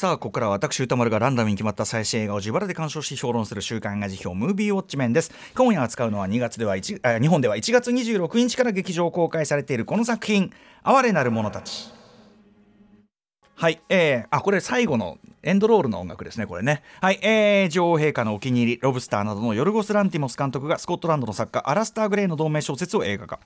さあここからは私歌丸がランダムに決まった最新映画を自腹で鑑賞し評論する週刊映画辞表ムービーウォッチメンです今夜扱うのは2月では1日本では1月26日から劇場公開されているこの作品哀れなる者たちはい、えー、あこれ最後のエンドロールの音楽ですね、これね。はい、えー、女王陛下のお気に入り、ロブスターなどのヨルゴス・ランティモス監督がスコットランドの作家、アラスター・グレイの同名小説を映画化。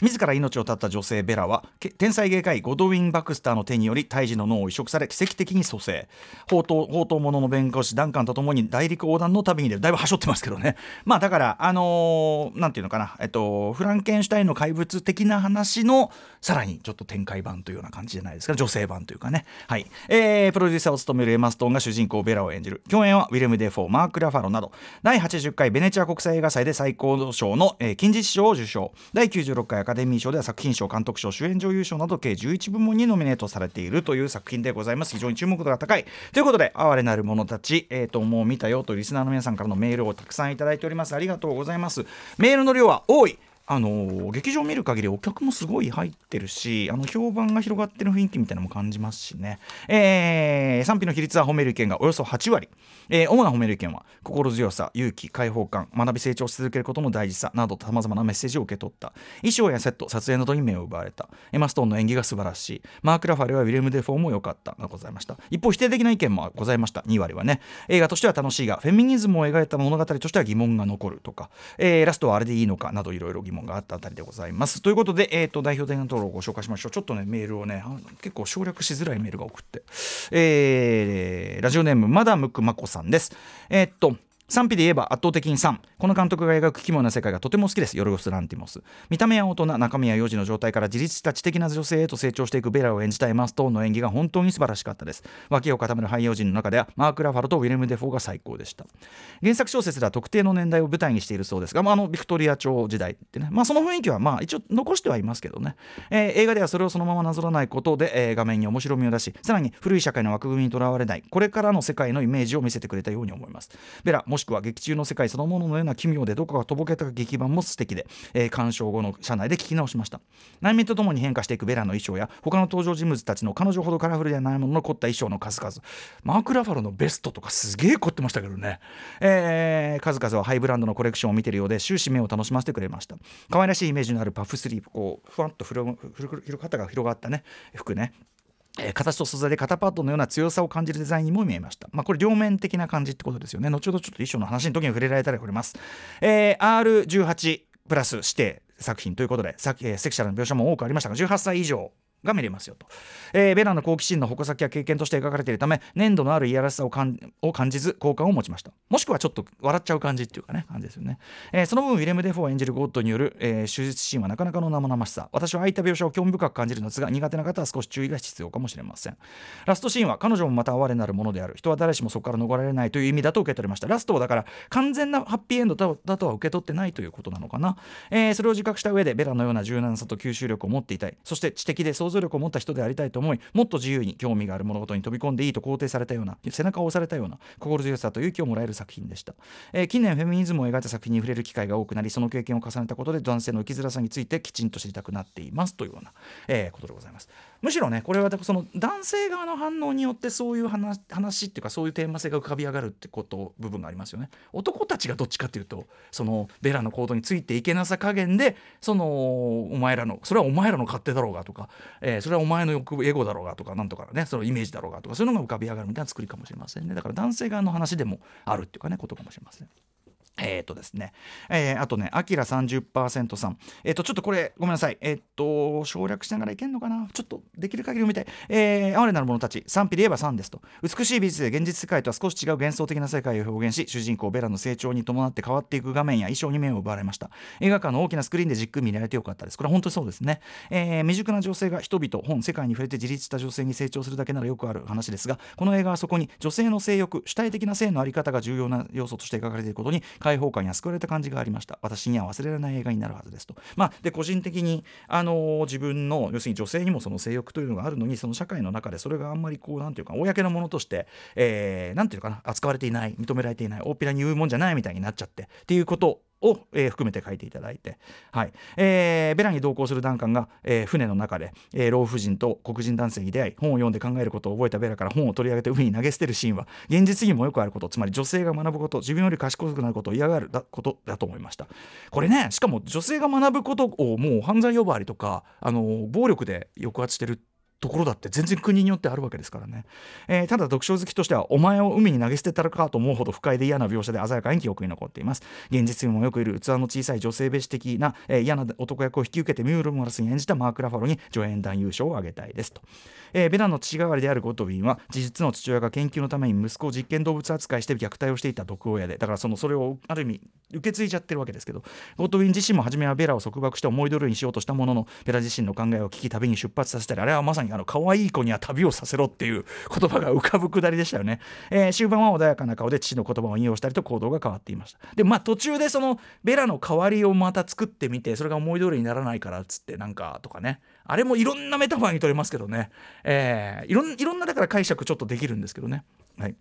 自ら命を絶った女性ベラは天才外科医ゴドウィン・バクスターの手により胎児の脳を移植され奇跡的に蘇生。宝刀宝刀者の弁護士ダンカンとともに大陸横断の旅に出るだいぶはしょってますけどね。まあだからあのー、なんていうのかな。えっとフランケンシュタインの怪物的な話のさらにちょっと展開版というような感じじゃないですか。女性版というかね。はい、えー、プロデューサーを務めるエマ・ストーンが主人公ベラを演じる共演はウィレム・デフォーマーク・ラファロなど。第80回ベネチア国際映画祭で最高賞の、えー、金獅子賞を受賞。第96回カデミー賞では作品賞監督賞主演女優賞など計11部門にノミネートされているという作品でございます。非常に注目度が高い。ということで哀れなるものたち、えーと、もう見たよとリスナーの皆さんからのメールをたくさんいただいております。ありがとうございます。メールの量は多い。あの劇場を見る限りお客もすごい入ってるしあの評判が広がってる雰囲気みたいなのも感じますしね、えー、賛否の比率は褒める意見がおよそ8割、えー、主な褒める意見は心強さ勇気解放感学び成長し続けることの大事さなどさまざまなメッセージを受け取った。衣装やセット撮影などに目を奪われた。エマ・ストーンの演技が素晴らしい。マーク・ラファロウィレム・デフォーも良かった。がございました。一方否定的な意見もございました。2割はね。映画としては楽しいがフェミニズムを描いた物語としては疑問が残るとか、えー、ラストはあれでいいのかなどいろいろ疑問があったあたりでございます。ということで、えーと、代表電話登録をご紹介しましょう。ちょっとねメールをね結構省略しづらいメールが送って、えー、ラジオネームマダムクマコさんです。えー、っと賛否で言えば圧倒的に3この監督が描く奇妙な世界がとても好きです。ヨルゴス・ランティモス。見た目は大人中身は幼児の状態から自立した知的な女性へと成長していくベラを演じたエマ・ストーンの演技が本当に素晴らしかったです。脇を固める俳優陣の中ではマーク・ラファロとウィレム・デフォーが最高でした。原作小説では特定の年代を舞台にしているそうですが、まあ、あのビクトリア朝時代ってね、まあ、その雰囲気はまあ一応残してはいますけどね、えー、映画ではそれをそのままなぞらないことで、えー、画面に面白みを出しさらに古い社会の枠組みにとらわれないこれからの世界のイメージを見せてくれたように思います。ベラもしくは劇中の世界そのもののような奇妙でどこかとぼけた劇伴も素敵で、えー、鑑賞後の車内で聞き直しました。内面とともに変化していくベラの衣装や他の登場人物たちの彼女ほどカラフルではないものの凝った衣装の数々。マーク・ラファロのベストとかすげえ凝ってましたけどね、えー、数々はハイブランドのコレクションを見てるようで終始目を楽しませてくれました。可愛らしいイメージのあるパフスリープこうふわっと広肩が広がったね服ね。形と素材で肩パッドのような強さを感じるデザインにも見えました。まあ、これ両面的な感じってことですよね。後ほどちょっと衣装の話の時に触れられたら触れます。えー、R18 プラス指定作品ということで、さっき、えー、セクシャルの描写も多くありましたが、18歳以上が見れますよと、えー、ベラの好奇心の矛先や経験として描かれているため粘度のあるいやらしさを感じず好感を持ちました。もしくはちょっと笑っちゃう感じっていうかね感じですよね、えー、その分ウィレム・デフォー演じるゴッドによる、えー、手術シーンはなかなかの生々しさ。私はああいった描写を興味深く感じるのですが苦手な方は少し注意が必要かもしれません。ラストシーンは彼女もまた哀れなるものである。人は誰しもそこから逃れられないという意味だと受け取りました。ラストはだから完全なハッピーエンドだとは受け取ってないということなのかな、えー、それを自覚した上でベラのような柔軟さと吸収力を持っていたい。そして知的で想像力を持った人でありたいと思いもっと自由に興味がある物事に飛び込んでいいと肯定されたような背中を押されたような心強さと勇気をもらえる作品でした、えー、近年フェミニズムを描いた作品に触れる機会が多くなりその経験を重ねたことで男性の生きづらさについてきちんと知りたくなっています。というような、えー、ことでございます。むしろねこれはその男性側の反応によってそういう話話っていうかそういうテーマ性が浮かび上がるってこと部分がありますよね男たちがどっちかっていうとそのベラの行動についていけなさ加減でそのお前らのそれはお前らの勝手だろうがとか、えー、それはお前の欲エゴだろうがとかなんとかねそのイメージだろうがとかそういうのが浮かび上がるみたいな作りかもしれませんねだから男性側の話でもあるっていうかねことかもしれません。えっ、ー、とですね、えー、あとね、アキラ30%さん、えっ、ー、と、ちょっとこれ、ごめんなさい、えっ、と、省略しながらいけんのかな、ちょっとできる限り読みたい、えー、哀れなる者たち、賛否で言えば3ですと、美しい美術で現実世界とは少し違う幻想的な世界を表現し、主人公ベラの成長に伴って変わっていく画面や衣装に目を奪われました。映画館の大きなスクリーンでじっくり見られてよかったです。これは本当にそうですね。え、未熟な女性が人々、本、世界に触れて自立した女性に成長するだけならよくある話ですが、この映画はそこに女性の性欲、主体的な性の在り方が重要な要素として描かれていることに、開放感や救われた感じがありました。私には忘れられない映画になるはずですと、まあ、で個人的に、あのー、自分の要するに女性にもその性欲というのがあるのにその社会の中でそれがあんまりこうなんていうか公のものとして、えー、なんていうかな扱われていない認められていない大っぴらに言うもんじゃないみたいになっちゃってっていうことを、えー、含めて書いていただいて、はい。えー、ベラに同行するダンカンが、えー、船の中で、えー、老婦人と黒人男性に出会い本を読んで考えることを覚えたベラから本を取り上げて海に投げ捨てるシーンは現実にもよくあることつまり女性が学ぶこと自分より賢くなることを嫌がるだことだと思いました。これねしかも女性が学ぶことをもう犯罪呼ばわりとかあの暴力で抑圧してるところだって全然国によってあるわけですからね、えー、ただ読書好きとしてはお前を海に投げ捨てたらかと思うほど不快で嫌な描写で鮮やかに記憶に残っています。現実にもよくいる器の小さい女性蔑視的な、えー、嫌な男役を引き受けてミュール・モラスに演じたマーク・ラファロに助演男優賞をあげたいですと、えー、ベラの父代わりであるゴトウィンは事実の父親が研究のために息子を実験動物扱いして虐待をしていた毒親でだからそのそれをある意味受け継いじゃってるわけですけどゴトウィン自身も初めはベラを束縛して思い通りにしようとしたもののベラ自身の考えを聞き旅に出発させたりあれはまさにあの可愛い子には旅をさせろっていう言葉が浮かぶくだりでしたよね、えー、終盤は穏やかな顔で父の言葉を引用したりと行動が変わっていました。でまあ途中でそのベラの代わりをまた作ってみてそれが思い通りにならないからっつってなんかとかね。あれもいろんなメタファーにとれますけどね、えー、いろんいろんなだから解釈ちょっとできるんですけどね。はい。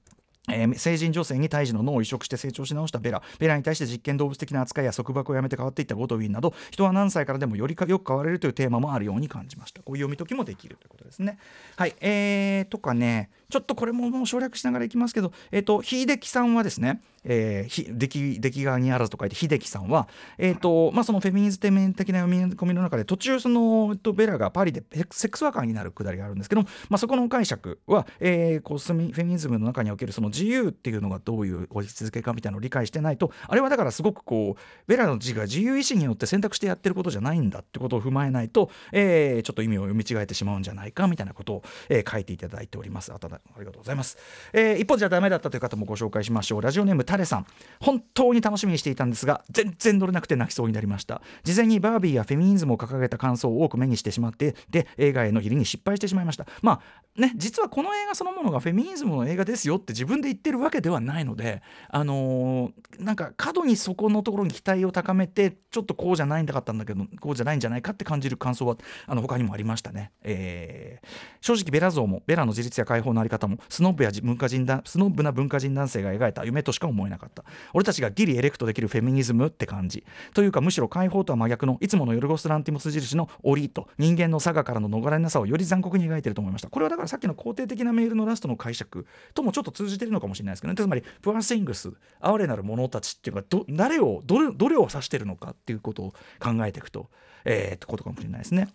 えー、成人女性に胎児の脳を移植して成長し直したベラ。ベラに対して実験動物的な扱いや束縛をやめて変わっていったゴトウィンなど人は何歳からでもよりよく変われるというテーマもあるように感じました。こういう読み解きもできるということですね。はい。えー、とかね。ちょっとこれももう省略しながらいきますけどえっ、ー、と秀樹さんはですねえー、出来出来側にあらずと書いて秀樹さんは、えーとまあ、そのフェミニズム的な読み込みの中で途中その、えっと、ベラがパリでセックスワーカーになるくだりがあるんですけど、まあ、そこの解釈は、えー、こうフェミニズムの中におけるその自由っていうのがどういう位置づけかみたいなのを理解してないとあれはだからすごくこうベラの字が自由意志によって選択してやってることじゃないんだってことを踏まえないと、えー、ちょっと意味を読み違えてしまうんじゃないかみたいなことを、えー、書いていただいております。あたありがとうございます。えー、一方じゃダメだったという方もご紹介しましょう。ラジオネームタレさん。本当に楽しみにしていたんですが全然乗れなくて泣きそうになりました事前にバービーやフェミニズムを掲げた感想を多く目にしてしまってで映画への入りに失敗してしまいましたまあね実はこの映画そのものがフェミニズムの映画ですよって自分で言ってるわけではないのであのー、なんか過度にそこのところに期待を高めてちょっとこうじゃないんだかったんだけどこうじゃないんじゃないかって感じる感想はあの他にもありましたね、えー、正直ベラ像もベラの自立や解放のあり方もスノブや文化人だスノブな文化人男性が描いた夢としか思えなかった。俺たちがギリエレクトできるフェミニズムって感じ。というかむしろ解放とは真逆のいつものヨルゴス・ランティモス印のオリと人間の差がからの逃れなさをより残酷に描いてると思いました。これはだからさっきの肯定的なメールのラストの解釈ともちょっと通じてるのかもしれないですけどね。つまりプアシングス哀れなる者たちっていうかど誰をどれどれを指してるのかっていうことを考えていくとえー、ってことかもしれないですね。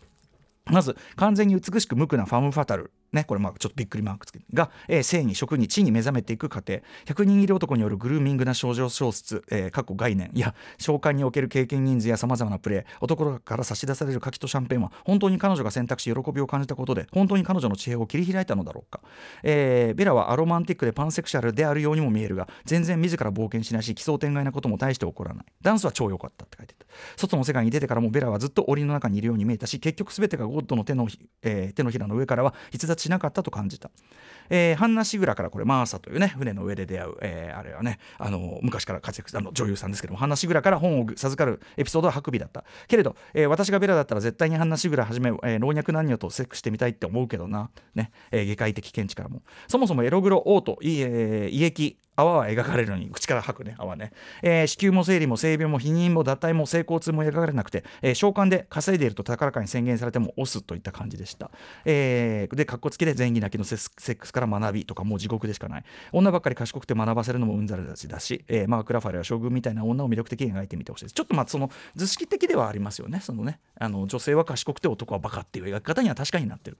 まず完全に美しく無垢なファム・ファタル。ね、これまあちょっとびっくりマークつけが、えー、性に食に地に目覚めていく過程。100人いる男によるグルーミングな症状小説、えー、過去概念。や召喚における経験人数やさまざまなプレー男から差し出される柿とシャンペーンは本当に彼女が選択し喜びを感じたことで本当に彼女の知恵を切り開いたのだろうか、えー、ベラはアロマンティックでパンセクシャルであるようにも見えるが全然自ら冒険しないし奇想天外なことも大して起こらない。ダンスは超良かったって書いてた外の世界に出てからもベラはずっと檻の中にいるように見えたし結局全てがゴッドの手の,、えー、手のひらの上からは逸脱しなかったと感じた。えー、ハンナ・シグラからこれマーサというね船の上で出会う、えー、あれはねあの昔から活躍あの女優さんですけどもハンナ・シグラから本を授かるエピソードはハクビだった。けれど、えー、私がベラだったら絶対にハンナ・シグラはじめ、えー、老若男女とセックスしてみたいって思うけどな、ね。えー、外界的見地からも。そもそもエログロ王と、えー、胃液泡は描かれるのに口から吐くね泡ね、えー、子宮も生理も性病も避妊も脱退も性交痛も描かれなくて、えー、召喚で稼いでいると高らかに宣言されても押すといった感じでした、えー、でかっこつきで前儀泣きのセックスから学びとかもう地獄でしかない。女ばっかり賢くて学ばせるのもうんざりだしだし、えー、マーク・ラファレは将軍みたいな女を魅力的に描いてみてほしいです。ちょっとまあその図式的ではありますよねそのね。あの女性は賢くて男はバカっていう描き方には確かになってる、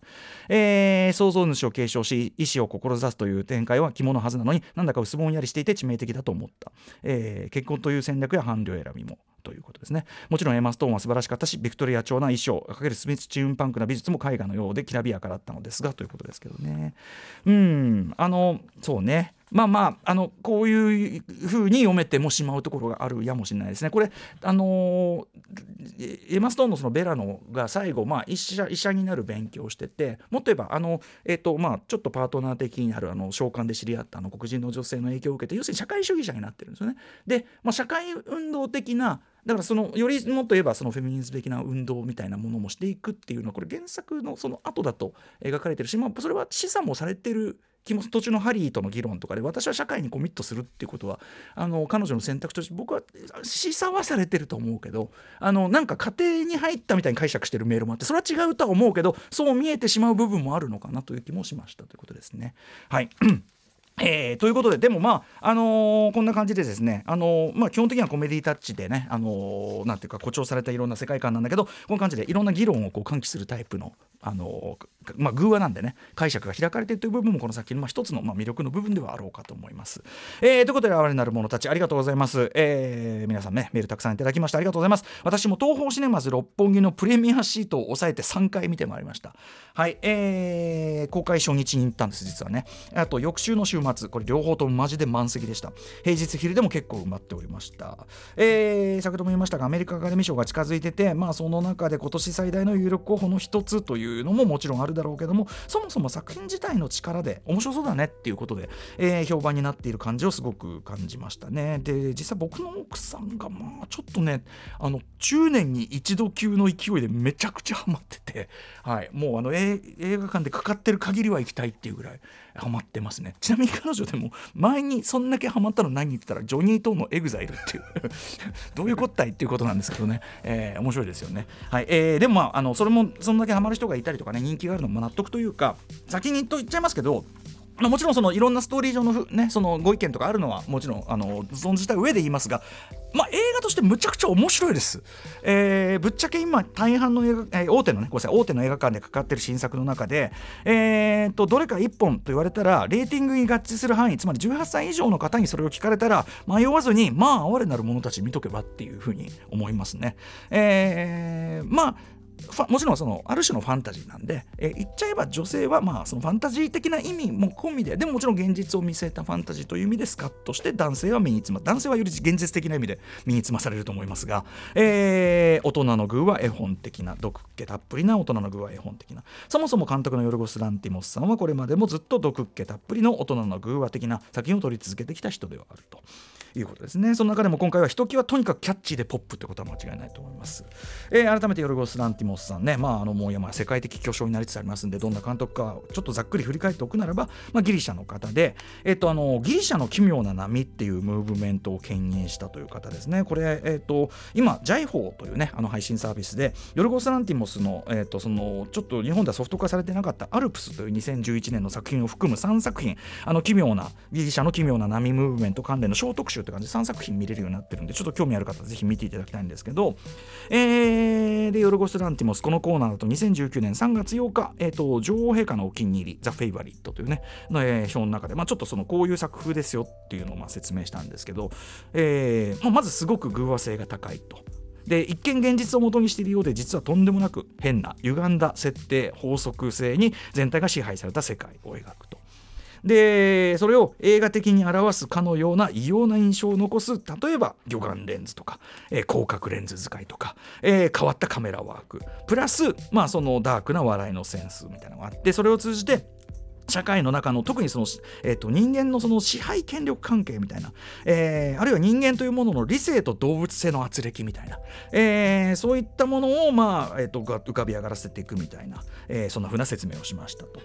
えー、創造主を継承し意思を志すという展開は肝のはずなのになんだか薄ぼんやりしていて致命的的だと思った、えー、結婚という戦略や伴侶選びも。ということですねもちろんエマ・ストーンは素晴らしかったしビクトリア調な衣装かけるスミスチューンパンクな美術も絵画のようできらびやかだったのですがということですけどねうんあのそうねまあまああのこういうふうに読めてもしまうところがあるやもしれないですね。これあのエマ・ストーンのそのベラノが最後、まあ、医者医者になる勉強をしててもっと言えばあの、えーとまあ、ちょっとパートナー的になるあの召喚で知り合ったあの黒人の女性の影響を受けて要するに社会主義者になってるんですよね。で、まあ、社会運動的なだからそのよりもっと言えばそのフェミニズム的な運動みたいなものもしていくっていうのはこれ原作のその後だと描かれてるし、まあ、それは示唆もされてる途中のハリーとの議論とかで私は社会にコミットするっていうことはあの彼女の選択として僕は示唆はされてると思うけどあのなんか家庭に入ったみたいに解釈してるメールもあってそれは違うとは思うけどそう見えてしまう部分もあるのかなという気もしましたということですね。はいえー、ということででもまあ、あのー、こんな感じでですね、あのー、まあ、基本的にはコメディタッチでね、あのなんていうか誇張されたいろんな世界観なんだけどこの感じでいろんな議論をこう喚起するタイプの、あのまあ、偶話なんでね解釈が開かれているという部分もこの作品の一つの、まあ、魅力の部分ではあろうかと思います。えー、ということで哀れなる者たちありがとうございます、えー、皆さんねメールたくさんいただきましてありがとうございます。私も東宝シネマズ六本木のプレミアシートを押さえて3回見てまいりました。はい、えー、公開初日に行ったんです実はね。あと翌週の週末これ両方ともマジで満席でした。平日昼でも結構埋まっておりました、えー、先ほども言いましたがアメリカアカデミー賞が近づいててまあその中で今年最大の有力候補の一つというのももちろんあるだろうけどもそもそも作品自体の力で面白そうだねっていうことで、えー、評判になっている感じをすごく感じましたね。で実際僕の奥さんがまあちょっとねあの10年に一度級の勢いでめちゃくちゃハマってて、はい、もうあの映画館でかかってる限りは行きたいっていうぐらいハマってますね。ちなみに彼女でも前にそんだけハマったの何言ってたらジョニー・トーのエグザイルっていう。どういうこったいっていうことなんですけどね、えー、面白いですよね、はい。えー、でもまああのそれもそんだけハマる人がいたりとかね人気があるのも納得というか先にと言っちゃいますけどまあ、もちろんそのいろんなストーリー上の,、ね、そのご意見とかあるのはもちろんあの存じた上で言いますが、まあ、映画としてむちゃくちゃ面白いです。えー、ぶっちゃけ今大半の映画、えー、大手のねごめんなさい大手の映画館でかかってる新作の中で、えーと、どれか1本と言われたらレーティングに合致する範囲つまり18歳以上の方にそれを聞かれたら迷わずにまあ哀れなる者たち見とけばっていうふうに思いますね。えー、まあもちろんそのある種のファンタジーなんで、えー、言っちゃえば女性はまあそのファンタジー的な意味も込みででももちろん現実を見据えたファンタジーという意味でスカッとして男性は身につま男性はより現実的な意味で身につまされると思いますが、えー、大人の偶は絵本的な毒気たっぷりな大人の偶は絵本的な。そもそも監督のヨルゴス・ランティモスさんはこれまでもずっと毒気たっぷりの大人の偶話的な作品を撮り続けてきた人ではあると。いうことですね。その中でも今回はひときわとにかくキャッチーでポップってことは間違いないと思います、えー、改めてヨルゴス・ランティモスさんねまああのもう山世界的巨匠になりつつありますんでどんな監督かちょっとざっくり振り返っておくならば、まあ、ギリシャの方で、えっ、とあのギリシャの奇妙な波っていうムーブメントを牽引したという方ですね。これえっ、と今ジャイホーというねあの配信サービスでヨルゴス・ランティモスのえっ、とそのちょっと日本ではソフト化されてなかったアルプスという2011年の作品を含む3作品あの奇妙なギリシャの奇妙な波ムーブメント関連の小特集って感じで3作品見れるようになってるんでちょっと興味ある方ぜひ見ていただきたいんですけど、えー、でヨルゴス・ランティモスこのコーナーだと2019年3月8日、えーと、女王陛下のお気に入り「ザ・フェイバリット」というね、表の中で、まあ、ちょっとそのこういう作風ですよっていうのをまあ説明したんですけど、えーまあ、まずすごく偶話性が高いと。で一見現実をもとにしているようで実はとんでもなく変な歪んだ設定法則性に全体が支配された世界を描くと。でそれを映画的に表すかのような異様な印象を残す例えば魚眼レンズとか、えー、広角レンズ使いとか、えー、変わったカメラワークプラス、まあ、そのダークな笑いのセンスみたいなのがあってそれを通じて社会の中の特にその、えーと、人間のその支配権力関係みたいな、えー、あるいは人間というものの理性と動物性の圧力みたいな、えー、そういったものを、まあえーと、浮かび上がらせていくみたいな、えー、そんなふうな説明をしましたと。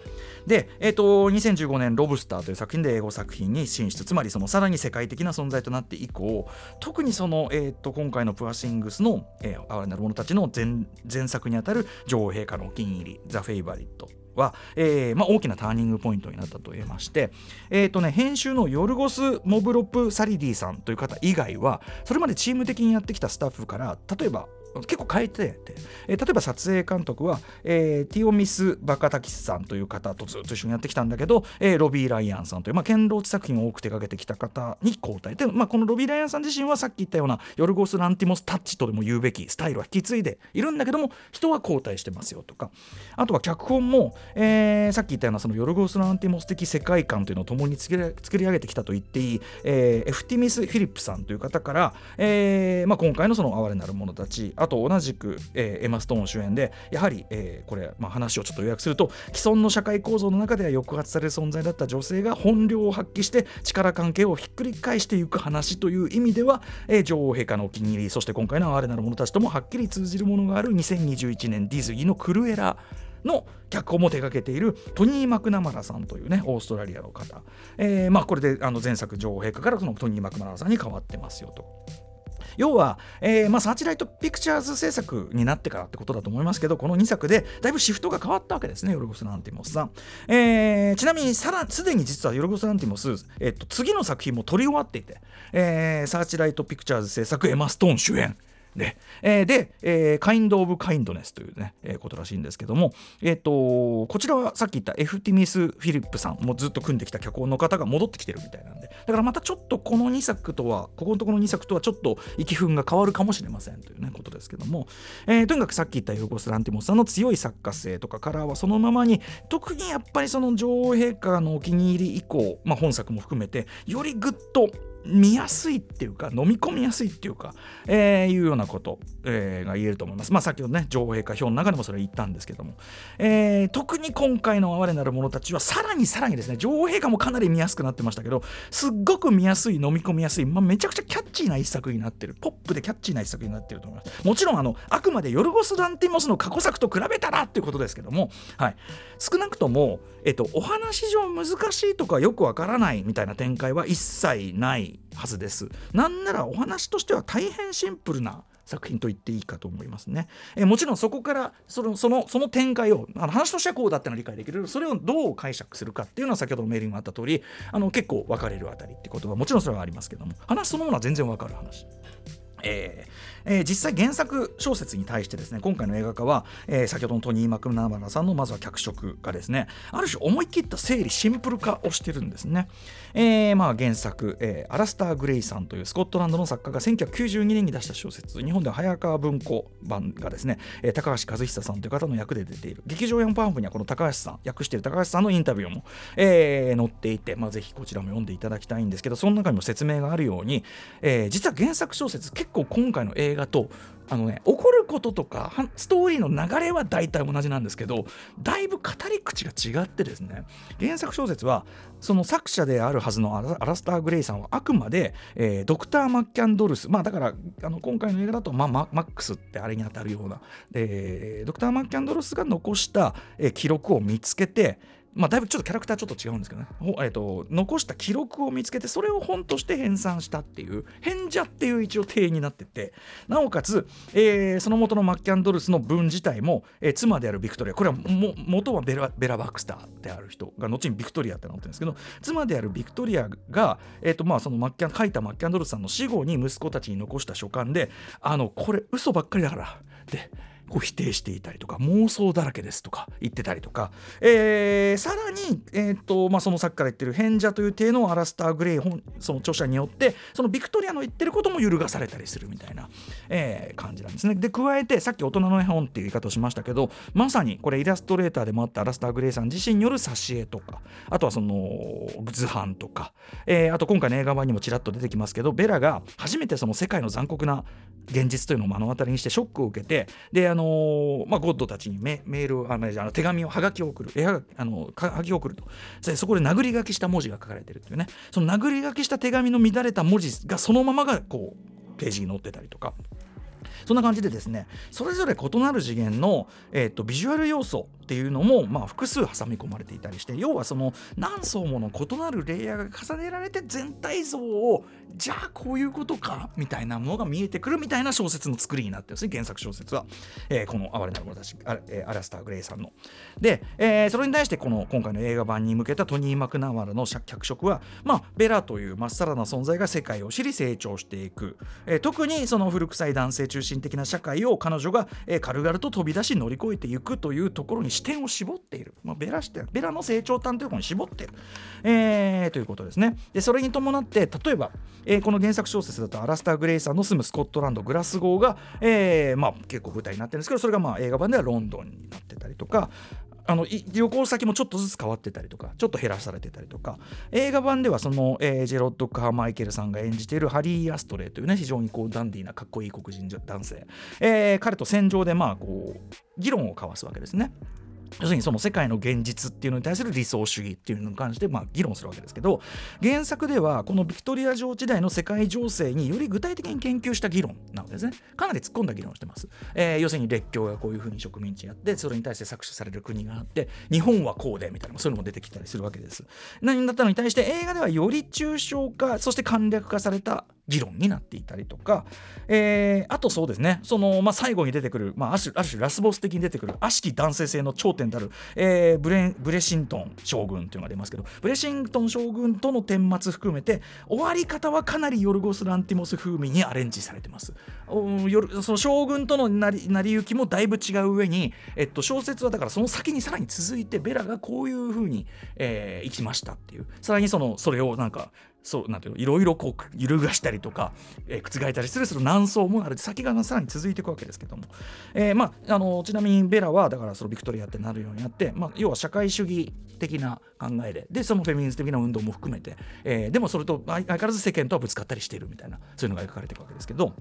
で、えーと、2015年「ロブスター」という作品で英語作品に進出。つまりそのさらに世界的な存在となって以降特にその、えー、と今回のプアシングスの、えー、哀れなる者たちの前前作にあたる女王陛下のお気に入り「ザ・フェイバリット」は、えーまあ、大きなターニングポイントになったと言えまして、えーとね、編集のヨルゴス・モヴロプサリディスさんという方以外はそれまでチーム的にやってきたスタッフから例えば結構変えてて、えー、例えば撮影監督は、えー、ティミオス・バカタキスさんという方とずっと一緒にやってきたんだけど、えー、ロビー・ライアンさんという、まあ、ケン・ローチ作品を多く手掛けてきた方に交代で、まあ、このロビー・ライアンさん自身はさっき言ったようなヨルゴス・ランティモス・タッチとでも言うべきスタイルは引き継いでいるんだけども人は交代してますよとか。あとは脚本も、えー、さっき言ったようなそのヨルゴス・ランティモス的世界観というのを共に作り上げてきたと言っていい、えー、エフティミス・フィリップさんという方から、えーまあ、今回のその哀れなる者たち。と同じくえー、エマ・ストーン主演でやはり、えー、これ、まあ、話をちょっと予約すると既存の社会構造の中では抑圧される存在だった女性が本領を発揮して力関係をひっくり返していく話という意味では、えー、女王陛下のお気に入りそして今回の哀れなる者たちともはっきり通じるものがある2021年ディズニーのクルエラの脚本も手掛けているトニー・マクナマラさんというねオーストラリアの方、えー、まあこれであの前作女王陛下からそのトニー・マクナマラさんに変わってますよと。要は、えーまあ、サーチライトピクチャーズ制作になってからってことだと思いますけどこの2作でだいぶシフトが変わったわけですねヨルゴス・ランティモスさん、えー、ちなみにさらすでに実はヨルゴス・ランティモス、えっと、次の作品も撮り終わっていて、えー、サーチライトピクチャーズ制作エマ・ストーン主演で、えー、で、えー、カインド・オブ・カインドネスというね、えー、ことらしいんですけども、えーと、こちらはさっき言ったエフティミス・フィリップさんもずっと組んできた脚本の方が戻ってきてるみたいなんでだからまたちょっとこの2作とはここのところの2作とはちょっと息憤が変わるかもしれませんというねことですけども、えー、とにかくさっき言ったヨルゴス・ランティモスさんの強い作家性とかカラーはそのままに特にやっぱりその女王陛下のお気に入り以降、まあ、本作も含めてよりぐっと見やすいっていうか飲み込みやすいっていうか、えー、いうようなこと、えー、が言えると思います。まあ先ほどね女王陛下表の中でもそれ言ったんですけども、えー、特に今回の哀れなる者たちはさらにさらにですね女王陛下もかなり見やすくなってましたけどすっごく見やすい飲み込みやすい、まあ、めちゃくちゃキャッチーな一作になってるポップでキャッチーな一作になってると思います。もちろんあのあくまでヨルゴス・ダンティモスの過去作と比べたらっていうことですけども、はい、少なくとも、えっと、お話上難しいとかよくわからないみたいな展開は一切ないはずです。なんならお話としては大変シンプルな作品と言っていいかと思いますね。えもちろんそこからそのそのその展開をあの話としてはこうだってのは理解できるそれをどう解釈するかっていうのは先ほどのメールにもあった通りあの結構分かれるあたりってことはもちろんそれはありますけども話そのものは全然分かる話。えーえー、実際原作小説に対してですね今回の映画化は、えー、先ほどのトニー・マクナバラさんのまずは脚色がですねある種思い切った整理シンプル化をしてるんですね、えー、まあ原作、えー、アラスター・グレイさんというスコットランドの作家が1992年に出した小説日本では早川文庫版がですね、えー、高橋和久さんという方の役で出ている。劇場4パンフにはこの高橋さん訳している高橋さんのインタビューも、えー、載っていて、まあ、ぜひこちらも読んでいただきたいんですけどその中にも説明があるように、えー、実は原作小説結構今回の映画とあのね起こることとかストーリーの流れは大体同じなんですけどだいぶ語り口が違ってですね原作小説はその作者であるはずのアラスター・グレイさんはあくまで、えー、ドクター・マッキャンドルスまあだからあの今回の映画だと、まあ、マックスってあれに当たるような、えー、ドクター・マッキャンドルスが残した、えー、記録を見つけてまあ、だいぶちょっとキャラクターちょっと違うんですけどね、えーと、残した記録を見つけてそれを本として編纂したっていう。変者っていう一応体になってて。なおかつ、えー、その元のマッキャンドルスの文自体も、えー、妻であるビクトリア。これはも元はベラベラ・バクスターである人が後にビクトリアってなってるんですけど妻であるビクトリアが、えーとまあ、そのマッキャン書いたマッキャンドルスさんの死後に息子たちに残した書簡であのこれ嘘ばっかりだから。でこう否定していたりとか妄想だらけですとか言ってたりとか、えー、さらに、えーとまあ、そのさっきから言ってる変者という体のアラスター・グレイ本その著者によってそのビクトリアの言ってることも揺るがされたりするみたいな、えー、感じなんですね。で加えてさっき大人の絵本っていう言い方をしましたけどまさにこれイラストレーターでもあったアラスター・グレイさん自身による挿絵とかあとはその図版とか、えー、あと今回の映画版にもちらっと出てきますけどベラが初めてその世界の残酷な現実というのを目の当たりにしてショックを受けてであの、まあ、ゴッドたちにメールあの手紙をはがきを送る絵はあのはきを送ると。そこで殴り書きした文字が書かれてるっていうね。その殴り書きした手紙の乱れた文字がそのままがこうページに載ってたりとか。そんな感じでですねそれぞれ異なる次元の、えーと、ビジュアル要素っていうのも、まあ、複数挟み込まれていたりして要はその何層もの異なるレイヤーが重ねられて全体像をじゃあこういうことかみたいなものが見えてくるみたいな小説の作りになってるんですね原作小説は、えー、この「哀れなる者たち」アラスター・グレイさんの。で、えー、それに対してこの今回の映画版に向けたトニー・マクナワラの脚色は、まあ、ベラというまっさらな存在が世界を知り成長していく、えー、特にその古臭い男性中中心的な社会を彼女が、え、軽々と飛び出し乗り越えていくというところに視点を絞っている、まあ、ベラしてベラの成長端というところに絞っている、えー、ということですね。でそれに伴って例えば、え、この原作小説だとアラスター・グレイさんの住むスコットランドグラスゴーが、えまあ、結構舞台になってるんですけどそれがまあ映画版ではロンドンになってたりとかあの旅行先もちょっとずつ変わってたりとかちょっと減らされてたりとか映画版ではその、えー、ジェロッド・カーマイケルさんが演じているハリー・アストレイというね非常にこうダンディーなかっこいい黒人男性、えー、彼と戦場でまあこう議論を交わすわけですね。要するにその世界の現実っていうのに対する理想主義っていうのに関してまあ議論するわけですけど原作ではこのビクトリア女王時代の世界情勢により具体的に研究した議論なんですね。かなり突っ込んだ議論をしてます、えー、要するに列強がこういうふうに植民地やってそれに対して搾取される国があって日本はこうでみたいなそういうのも出てきたりするわけです。何だったのに対して映画ではより抽象化そして簡略化された議論になっていたりとか、えー、あとそうですねその、まあ、最後に出てくる、まあ、ある種ラスボス的に出てくる悪しき男性性の頂点である、えー、ブレブレシントン将軍というのが出ますけどブレシントン将軍との顛末含めて終わり方はかなりヨルゴス・ランティモス風味にアレンジされてます。その将軍との成り成り行きもだいぶ違う上に、えっと、小説はだからその先にさらに続いてベラがこういう風に、えー、生きましたっていう。さらにそのそれをなんかそうなんていうのいろいろこう揺るがしたりとか、えー、覆ったりするその難層もある先がさらに続いていくわけですけども、えー、まあ、あのちなみにベラはだからそのビクトリアってなるようになって、まあ、要は社会主義的な考えででそのフェミニズム的な運動も含めて、えー、でもそれと相変わらず世間とはぶつかったりしているみたいなそういうのが描かれていくわけですけど。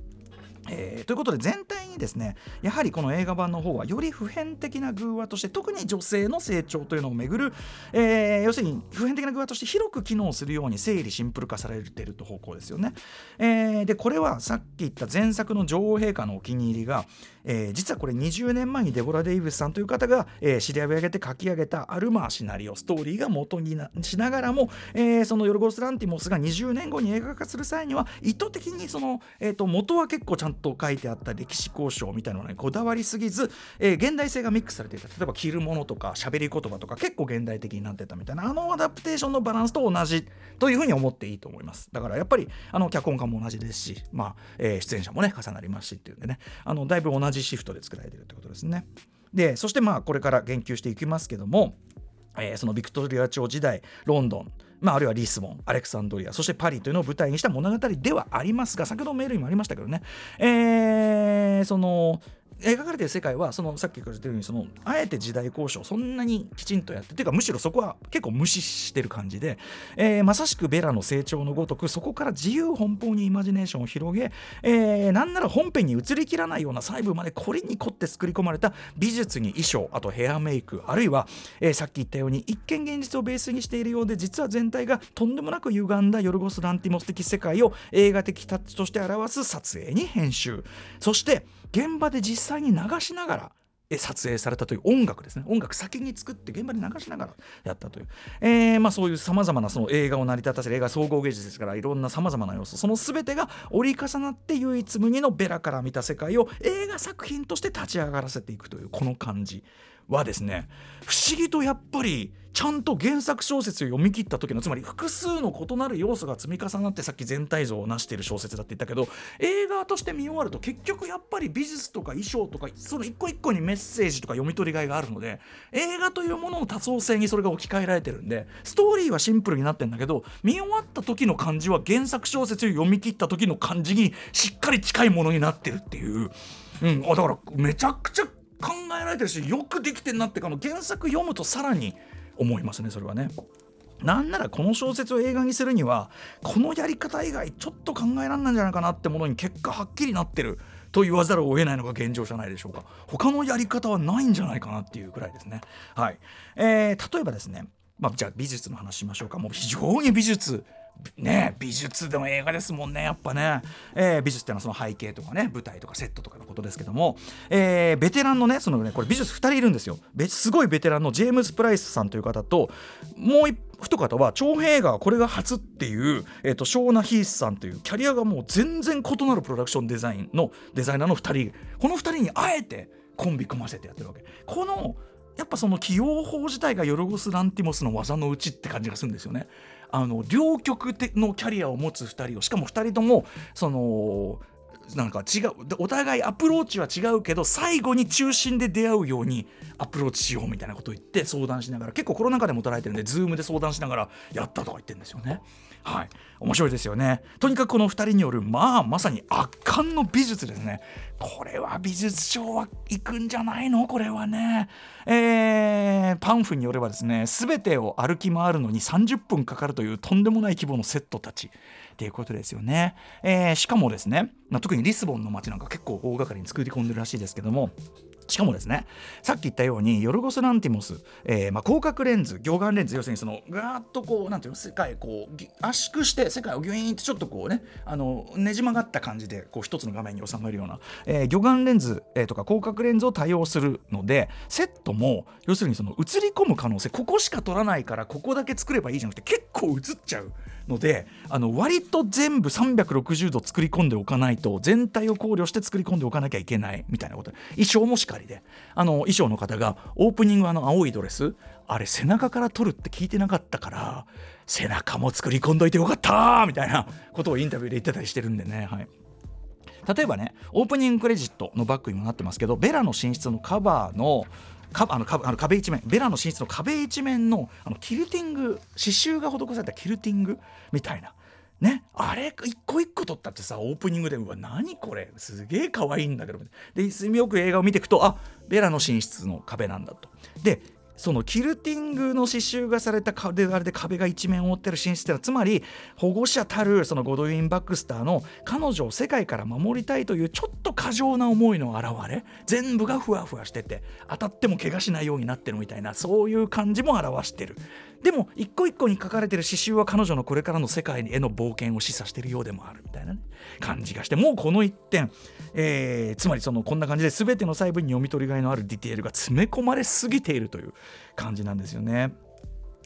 えー、ということで全体にですねやはりこの映画版の方はより普遍的な偶話として特に女性の成長というのをめぐる、えー、要するに普遍的な偶話として広く機能するように整理シンプル化されていると方向ですよね。えー、でこれはさっき言った前作の女王陛下のお気に入りが、えー、実はこれ20年前にデボラ・デイビスさんという方が、えー、知り合いを上げて書き上げたアルマーシナリオストーリーが元になしながらも、えー、そのヨルゴス・ランティモスが20年後に映画化する際には意図的にその、えーと、元は結構ちゃんと書いてあった歴史交渉みたいなのにこだわりすぎず、えー、現代性がミックスされていた。例えば着るものとか喋り言葉とか結構現代的になってたみたいなあのアダプテーションのバランスと同じというふうに思っていいと思います。だからやっぱりあの脚本家も同じですし、まあえー、出演者もね重なりますしっていうんでね。あのだいぶ同じシフトで作られてるってことですね。でそしてまあこれから言及していきますけどもえー、そのビクトリア朝時代ロンドンまあ、あるいはリスボン、アレクサンドリア、そしてパリというのを舞台にした物語ではありますが、先ほどメールにもありましたけどね、えー、その描かれてる世界はそのさっきから言ったようにそのあえて時代交渉そんなにきちんとやってていうかむしろそこは結構無視してる感じで、えー、まさしくベラの成長のごとくそこから自由奔放にイマジネーションを広げ、えー、なんなら本編に映りきらないような細部まで凝りに凝って作り込まれた美術に衣装あとヘアメイクあるいは、えー、さっき言ったように一見現実をベースにしているようで実は全体がとんでもなく歪んだヨルゴス・ランティモス的世界を映画的タッチとして表す撮影に編集。そして現場で実際に流しながら撮影されたという音楽ですね。音楽先に作って現場に流しながらやったという、えーまあ、そういうさまざまなその映画を成り立たせる映画総合芸術ですからいろんなさまざまな要素その全てが折り重なって唯一無二のベラから見た世界を映画作品として立ち上がらせていくというこの感じはですね。不思議とやっぱりちゃんと原作小説を読み切った時のつまり複数の異なる要素が積み重なってさっき全体像を成している小説だって言ったけど映画として見終わると結局やっぱり美術とか衣装とかその一個一個にメッセージとか読み取りがいがあるので映画というものの多層性にそれが置き換えられてるんでストーリーはシンプルになってんだけど見終わった時の感じは原作小説を読み切った時の感じにしっかり近いものになってるっていう。うん、あだからめちゃくちゃ考えられてるしよくできてんなってかの原作読むとさらに思いますねそれはね。なんならこの小説を映画にするにはこのやり方以外ちょっと考えられないんじゃないかなってものに結果はっきりなってると言わざるを得ないのが現状じゃないでしょうか。他のやり方はないんじゃないかなっていうくらいですね。はい、えー、例えばですね。まあ、じゃあ美術の話しましょうか。もう非常に美術ね美術でも映画ですもんねやっぱね、えー、美術っていうのはその背景とかね舞台とかセットとかのことですけども、えー、ベテランのねそのねこれ美術2人いるんですよ。すごいベテランのジェームズ・プライスさんという方ともう一方は長編映画はこれが初っていう、えーと、ショーナ・ヒースさんというキャリアがもう全然異なるプロダクションデザインのデザイナーの2人。この2人にあえてコンビ組ませてやってるわけ。このやっぱその起用法自体がヨルゴス・ランティモスの技のうちって感じがするんですよね。あの両極のキャリアを持つ2人をしかも2人ともそのなんか違うお互いアプローチは違うけど最後に中心で出会うようにアプローチしようみたいなことを言って相談しながら結構コロナ禍でも捉えてるんで Zoom で相談しながらやったとか言ってるんですよね。はい、面白いですよね。とにかくこの2人によるまあまさに圧巻の美術ですね。これは美術賞は行くんじゃないの？これはね。えー、パンフによればですね全てを歩き回るのに30分かかるというとんでもない規模のセットたち。っていうことですよね。えー、しかもですね、まあ、特にリスボンの街なんか結構大掛かりに作り込んでるらしいですけどもしかもですねさっき言ったようにヨルゴス・ランティモス、えーまあ、広角レンズ魚眼レンズ要するにそのガーッとこうなんていうの世界こう圧縮して世界をギュイーンってちょっとこうねあのねじ曲がった感じでこう一つの画面に収まるような、えー、魚眼レンズ、えー、とか広角レンズを多用するのでセットも要するにその映り込む可能性ここしか撮らないからここだけ作ればいいじゃなくて結構映っちゃう。のであの割と全部360度作り込んでおかないと全体を考慮して作り込んでおかなきゃいけないみたいなこと衣装もしかりであの衣装の方がオープニングあの青いドレスあれ背中から撮るって聞いてなかったから背中も作り込んどいてよかったみたいなことをインタビューで言ってたりしてるんでねはい。例えばねオープニングクレジットのバックにもなってますけどベラの寝室のカバーのかあのかあの壁一面ベラの寝室の壁一面のあのキルティング刺繍が施されたキルティングみたいな。ね。あれ一個一個撮ったってさオープニングでうわ何これ？すげえ可愛いんだけど。でよく映画を見ていくとあベラの寝室の壁なんだと。でそのキルティングの刺繍がされた壁あれで壁が一面覆ってる寝室っていうのはつまり保護者たるそのゴドウィン・バックスターの彼女を世界から守りたいというちょっと過剰な思いの表れ全部がふわふわしてて当たっても怪我しないようになってるみたいなそういう感じも表してる。でも一個一個に書かれてる刺繍は彼女のこれからの世界への冒険を示唆しているようでもあるみたいな、ね、感じがしてもうこの一点、えー、つまりそのこんな感じで全ての細部に読み取りがいのあるディテールが詰め込まれすぎているという感じなんですよね。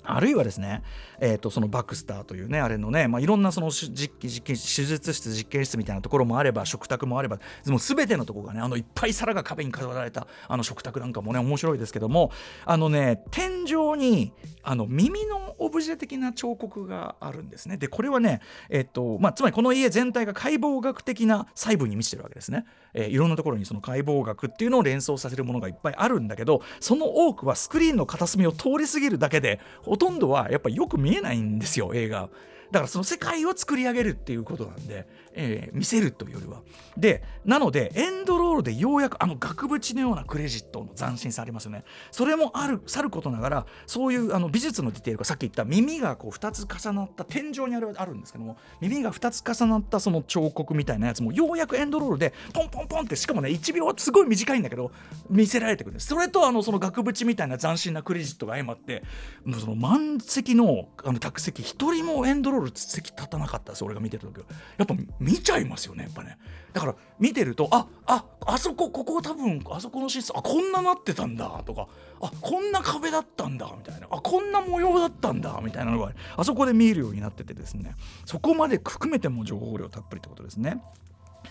あるいはですね、えー、とそのバクスターというねあれのね、まあ、いろんなその実実手術室実験室みたいなところもあれば食卓もあればもう全てのところがねあのいっぱい皿が壁に飾られたあの食卓なんかもね面白いですけどもあのね天井にあの耳のオブジェ的な彫刻があるんですね。でこれはね、えーとまあ、つまりこの家全体が解剖学的な細部に満ちてるわけですね、えー、いろんなところにその解剖学っていうのを連想させるものがいっぱいあるんだけどその多くはスクリーンの片隅を通り過ぎるだけでほとんどはやっぱりよく見見えないんですよ映画。だからその世界を作り上げるっていうことなんで、えー、見せるというよりは。でなのでエンドロールでようやくあの額縁のようなクレジットの斬新さありますよね。それもあるさることながらそういうあの美術のディテールがさっき言った耳がこう2つ重なった天井にあるあるんですけども耳が2つ重なったその彫刻みたいなやつもようやくエンドロールでポンポンポンってしかもね1秒はすごい短いんだけど見せられてくるんです。それとあのその額縁みたいな斬新なクレジットが相まってもうその満席のあの客席1人もエンドロール席立たなかったです俺が見てる時はやっぱ見ちゃいますよねやっぱねだから見てるとあああそこここ多分あそこのシスあこんななってたんだとかあこんな壁だったんだみたいなあこんな模様だったんだみたいなのがあそこで見えるようになっててですねそこまで含めても情報量たっぷりってことですね。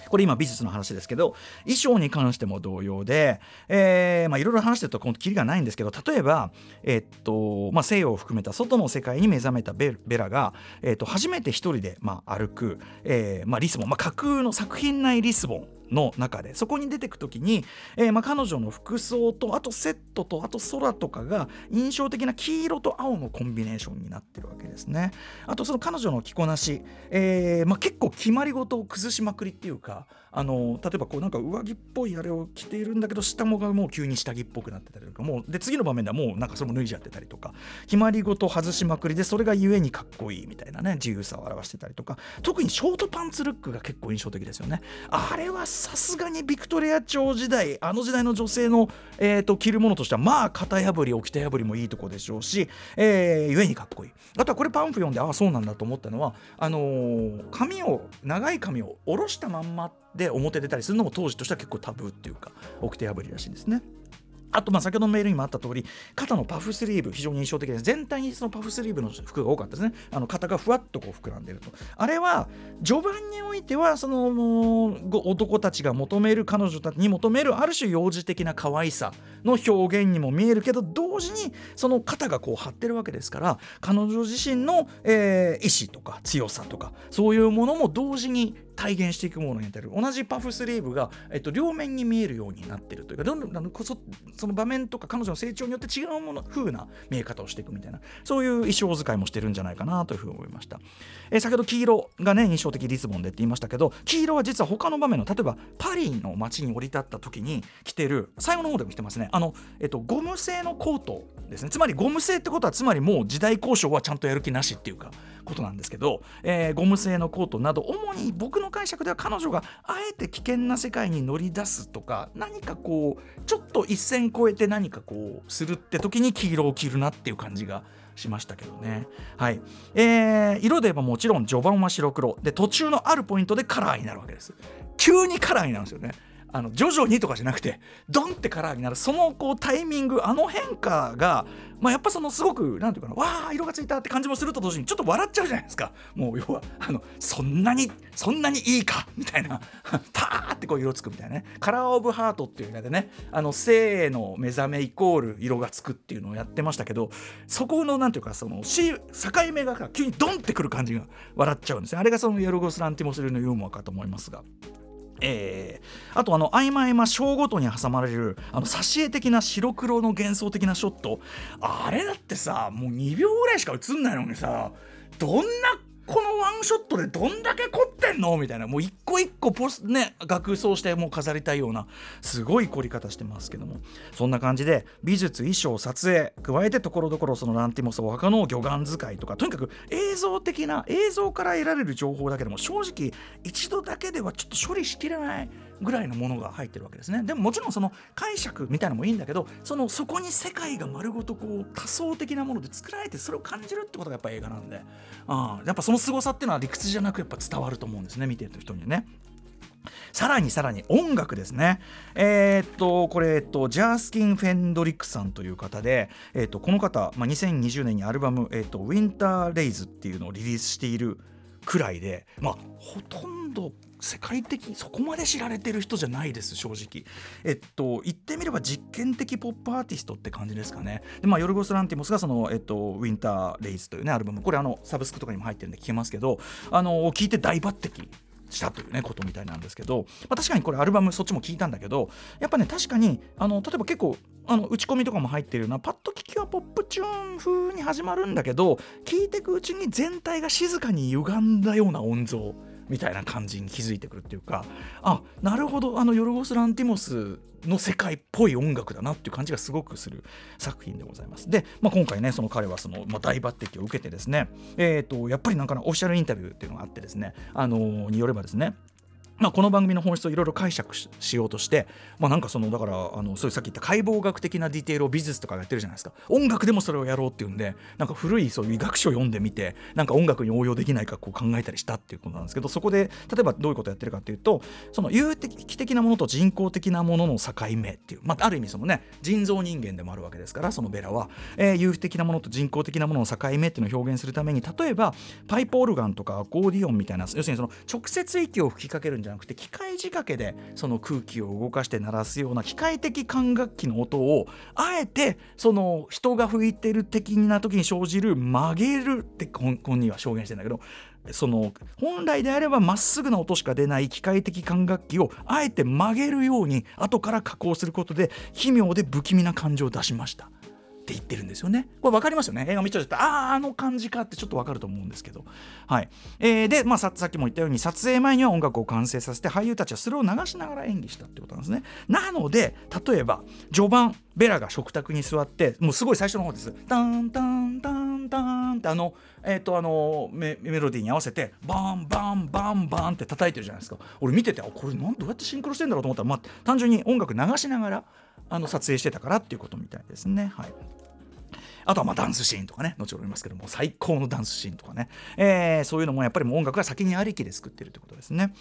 これ今美術の話ですけど衣装に関しても同様で、えーまあ、いろいろ話してるとこのキリがないんですけど例えば、えー、っとまあ、西洋を含めた外の世界に目覚めたベラが、えー、っと初めて一人で、まあ、歩く、えーまあ、リスボン、まあ、架空の作品内リスボンの中でそこに出てく時に、えーまあ、彼女の服装とあとセットとあと空とかが印象的な黄色と青のコンビネーションになってるわけですね。あとその彼女の着こなし、えーまあ、結構決まり事を崩しまくりっていうかあの例えばこうなんか上着っぽいあれを着ているんだけど下もがもう急に下着っぽくなってたりとかもうで次の場面ではもうなんかそれも脱いじゃってたりとか決まり事外しまくりでそれがゆえにかっこいいみたいなね自由さを表してたりとか特にショートパンツルックが結構印象的ですよね。あれはさすがにビクトリア朝時代あの時代の女性の、えーと、着るものとしてはまあ型破り置きて破りもいいとこでしょうし、えー、ゆえにかっこいいあとはこれパンフ読んでああそうなんだと思ったのはあのー、髪を長い髪を下ろしたまんまで表出たりするのも当時としては結構タブーっていうか起きて破りらしいんですね。あと、まあ、先ほどのメールにもあった通り、肩のパフスリーブ、非常に印象的です。全体にそのパフスリーブの服が多かったですね。あの肩がふわっとこう膨らんでると。あれは、序盤においては、その男たちが求める、彼女たちに求める、ある種幼児的な可愛さの表現にも見えるけど、同時にその肩がこう張ってるわけですから、彼女自身の、えー、意志とか強さとか、そういうものも同時に体現していくものになってる。同じパフスリーブが、えっと、両面に見えるようになってるというかどんどんあのそその場面とか彼女の成長によって違うもの風な見え方をしていくみたいなそういう衣装使いもしてるんじゃないかなというふうに思いました、えー、先ほど黄色がね印象的リスボンでって言いましたけど黄色は実は他の場面の例えばパリの街に降り立った時に着てる最後の方でも着てますね。あの、えっと、ゴム製のコートですね。つまりゴム製ってことはつまりもう時代交渉はちゃんとやる気なしっていうかことなんですけど、えー、ゴム製のコートなど主に僕の解釈では彼女があえて危険な世界に乗り出すとか何かこうちょっと一線越えて何かこうするって時に黄色を着るなっていう感じがしましたけどね。はい。えー、色で言えばもちろん序盤は白黒。で、途中のあるポイントでカラーになるわけです。急にカラーになるんですよね。あの徐々にとかじゃなくてドンってカラーになるそのこうタイミングあの変化が、まあ、やっぱそのすごくなんていうかなわあ色がついたって感じもすると同時にちょっと笑っちゃうじゃないですか。もう要はあのそんなにそんなにいいかみたいな。パーってこう色つくみたいなね。カラー・オブ・ハートっていう映画でね。あの性の目覚めイコール色がつくっていうのをやってましたけどそこのなんていうかその境目が急にドンってくる感じが笑っちゃうんですねあれがそのヨルゴス・ランティモス流のユーモアかと思いますが。えー、あとあの合間合間章ごとに挟まれるあの挿絵的な白黒の幻想的なショット。あれだってさもう2秒ぐらいしか映んないのにさどんなこのワンショットでどんだけ凝ってんの？みたいな。もう一個一個ポスね額装してもう飾りたいようなすごい凝り方してますけども。そんな感じで美術衣装撮影加えてところどころそのランティモスお墓の魚眼使いとかとにかく映像的な映像から得られる情報だけでも正直一度だけではちょっと処理しきれないぐらいのものが入ってるわけですねでももちろんその解釈みたいなのもいいんだけどそのそこに世界が丸ごとこう多層的なもので作られてそれを感じるってことがやっぱ映画なんであやっぱその凄さっていうのは理屈じゃなくやっぱ伝わると思うんですね見てる人にね。さらにさらに音楽ですね。えー、っと、これ、えっと、ジャースキン・フェンドリックさんという方で、えー、っと、この方、まあ、2020年にアルバム、えー、っと、ウィンター・レイズっていうのをリリースしているくらいで、まあ、ほとんど世界的そこまで知られてる人じゃないです正直。えっと言ってみれば実験的ポップアーティストって感じですかね。でまあヨルゴス・ランティモスがその、えっと、ウィンター・レイズというねアルバム。これあのサブスクとかにも入ってるんで聴けますけどあの聞いて大抜擢したというねことみたいなんですけど、まあ、確かにこれアルバムそっちも聞いたんだけどやっぱね確かにあの例えば結構あの打ち込みとかも入ってるようなパッと聞きはポップチューン風に始まるんだけど聞いてくうちに全体が静かに歪んだような音像。みたいな感じに気づいてくるっていうかあなるほどあのヨルゴス・ランティモスの世界っぽい音楽だなっていう感じがすごくする作品でございます。で、まあ、今回ねその彼はその、まあ、大抜擢を受けてですね、えーと、やっぱりなんかオフィシャルインタビューっていうのがあってですねあのー、によればですねまあ、この番組の本質をいろいろ解釈しようとして、まあ、なんかそのだからあのそういうさっき言った解剖学的なディテールを美術とかやってるじゃないですか。音楽でもそれをやろうっていうんでなんか古いそういう医学書を読んでみてなんか音楽に応用できないかこう考えたりしたっていうことなんですけどそこで例えばどういうことをやってるかっていうとその有機的なものと人工的なものの境目っていう、まあ、ある意味そのね人造人間でもあるわけですからそのベラは、えー、有機的なものと人工的なものの境目っていうのを表現するために例えばパイプオルガンとかアコーディオンみたいな要するにその直接息を吹きかけるんじゃゃなくて機械仕掛けでその空気を動かして鳴らすような機械的管楽器の音をあえてその人が吹いてる的な時に生じる曲げるって本人は証言してんだけどその本来であればまっすぐな音しか出ない機械的管楽器をあえて曲げるように後から加工することで奇妙で不気味な感情を出しました。って言ってるんですよね。これ分かりますよね？映画見ちゃうと、ああ、あの感じかってちょっと分かると思うんですけど。はい。えー、で、まあさ、さっきも言ったように、撮影前には音楽を完成させて、俳優たちはそれを流しながら演技したってことなんですね。なので、例えば、序盤、ベラが食卓に座って、もうすごい最初の方です。タンタンタンタンって、あの、え、ー、と、あのメ、メロディーに合わせて、バンバンバンバンって叩いてるじゃないですか。俺見てて、あ、これなんどうやってシンクロしてんだろうと思ったら、まあ、単純に音楽流しながら、あの撮影してたからっていうことみたいですね。はい。あとはまあダンスシーンとかね後ほど言いますけども最高のダンスシーンとかね、えー、そういうのもやっぱりもう音楽が先にありきで作ってるってことですね。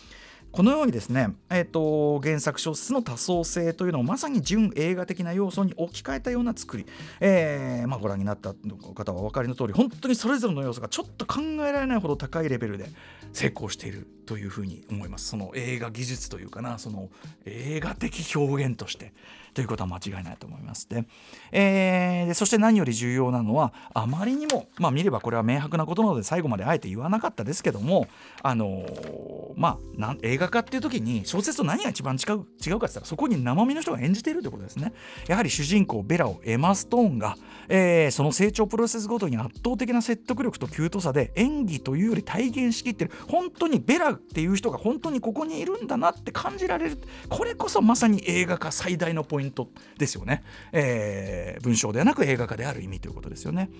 このようにですね、えーと、原作小説の多層性というのをまさに純映画的な要素に置き換えたような作り、えーまあ、ご覧になった方はお分かりの通り本当にそれぞれの要素がちょっと考えられないほど高いレベルで成功しているというふうに思います。その映画技術というかなその映画的表現として。ということは間違いないと思います。で,、えー、でそして何より重要なのはあまりにもまあ見ればこれは明白なことなので最後まであえて言わなかったですけどもあのー、まあな映画化っていう時に小説と何が一番違う違うかって言ったらそこに生身の人が演じているということですね。やはり主人公ベラをエマ・ストーンが、えー、その成長プロセスごとに圧倒的な説得力とキュートさで演技というより体現しきってる本当にベラっていう人が本当にここにいるんだなって感じられるこれこそまさに映画化最大のポイント。ントですよね、えー、文章ではなく映画化である意味ということですよね。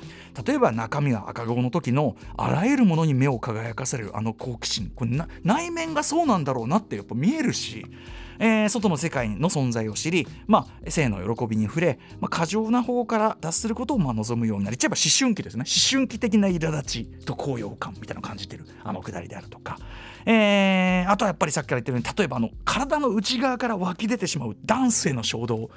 例えば中身は赤子の時のあらゆるものに目を輝かされるあの好奇心。これ内面がそうなんだろうなってやっぱ見えるしえー、外の世界の存在を知り、まあ、性の喜びに触れ、まあ、過剰な方から脱することをまあ望むようになり、ちゃえば思春期ですね。思春期的な苛立ちと高揚感みたいなのを感じてる、あのくだりであるとか、えー、あとはやっぱりさっきから言ってるように例えばあの体の内側から湧き出てしまうダンスへの衝動。